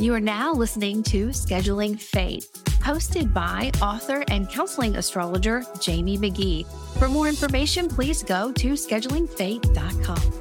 You are now listening to Scheduling Fate, hosted by author and counseling astrologer Jamie Magee. For more information, please go to schedulingfate.com.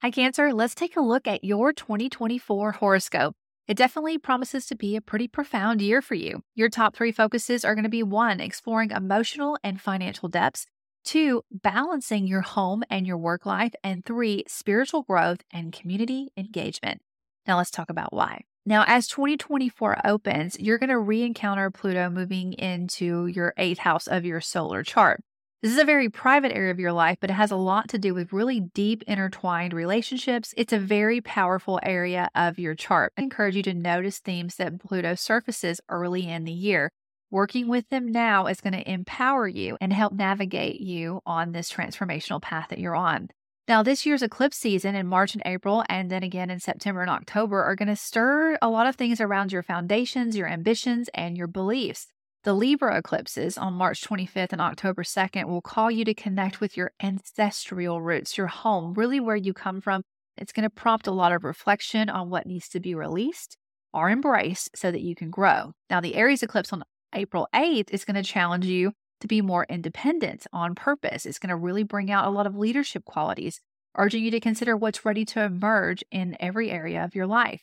Hi, Cancer. Let's take a look at your 2024 horoscope. It definitely promises to be a pretty profound year for you. Your top three focuses are going to be one, exploring emotional and financial depths two, balancing your home and your work life, and three, spiritual growth and community engagement. Now, let's talk about why. Now, as 2024 opens, you're going to re encounter Pluto moving into your eighth house of your solar chart. This is a very private area of your life, but it has a lot to do with really deep intertwined relationships. It's a very powerful area of your chart. I encourage you to notice themes that Pluto surfaces early in the year. Working with them now is going to empower you and help navigate you on this transformational path that you're on. Now, this year's eclipse season in March and April, and then again in September and October, are going to stir a lot of things around your foundations, your ambitions, and your beliefs. The Libra eclipses on March 25th and October 2nd will call you to connect with your ancestral roots, your home, really where you come from. It's going to prompt a lot of reflection on what needs to be released or embraced so that you can grow. Now, the Aries eclipse on April 8th is going to challenge you to be more independent on purpose. It's going to really bring out a lot of leadership qualities, urging you to consider what's ready to emerge in every area of your life.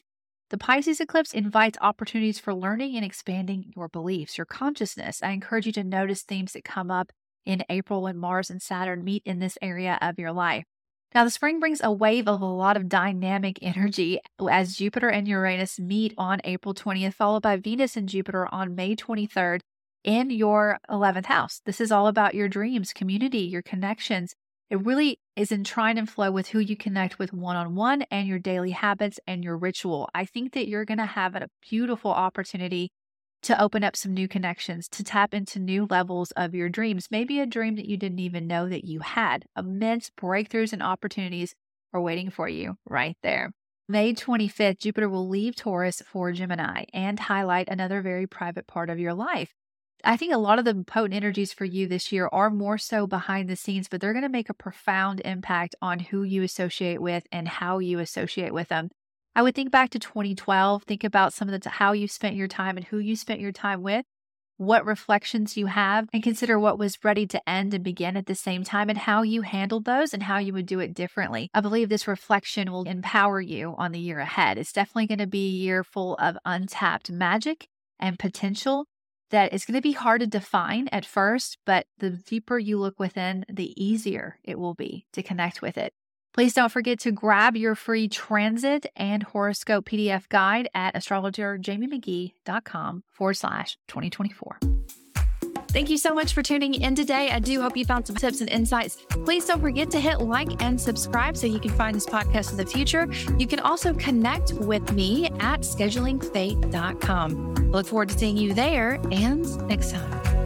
The Pisces eclipse invites opportunities for learning and expanding your beliefs, your consciousness. I encourage you to notice themes that come up in April when Mars and Saturn meet in this area of your life. Now, the spring brings a wave of a lot of dynamic energy as Jupiter and Uranus meet on April 20th, followed by Venus and Jupiter on May 23rd in your 11th house. This is all about your dreams, community, your connections. It really is in trine and flow with who you connect with one on one and your daily habits and your ritual. I think that you're going to have a beautiful opportunity to open up some new connections, to tap into new levels of your dreams, maybe a dream that you didn't even know that you had. Immense breakthroughs and opportunities are waiting for you right there. May 25th, Jupiter will leave Taurus for Gemini and highlight another very private part of your life. I think a lot of the potent energies for you this year are more so behind the scenes, but they're going to make a profound impact on who you associate with and how you associate with them. I would think back to 2012, think about some of the how you spent your time and who you spent your time with, what reflections you have, and consider what was ready to end and begin at the same time and how you handled those and how you would do it differently. I believe this reflection will empower you on the year ahead. It's definitely going to be a year full of untapped magic and potential that is going to be hard to define at first, but the deeper you look within, the easier it will be to connect with it. Please don't forget to grab your free transit and horoscope PDF guide at astrologerjamiemagee.com forward slash 2024. Thank you so much for tuning in today. I do hope you found some tips and insights. Please don't forget to hit like and subscribe so you can find this podcast in the future. You can also connect with me at schedulingfate.com. Look forward to seeing you there and next time.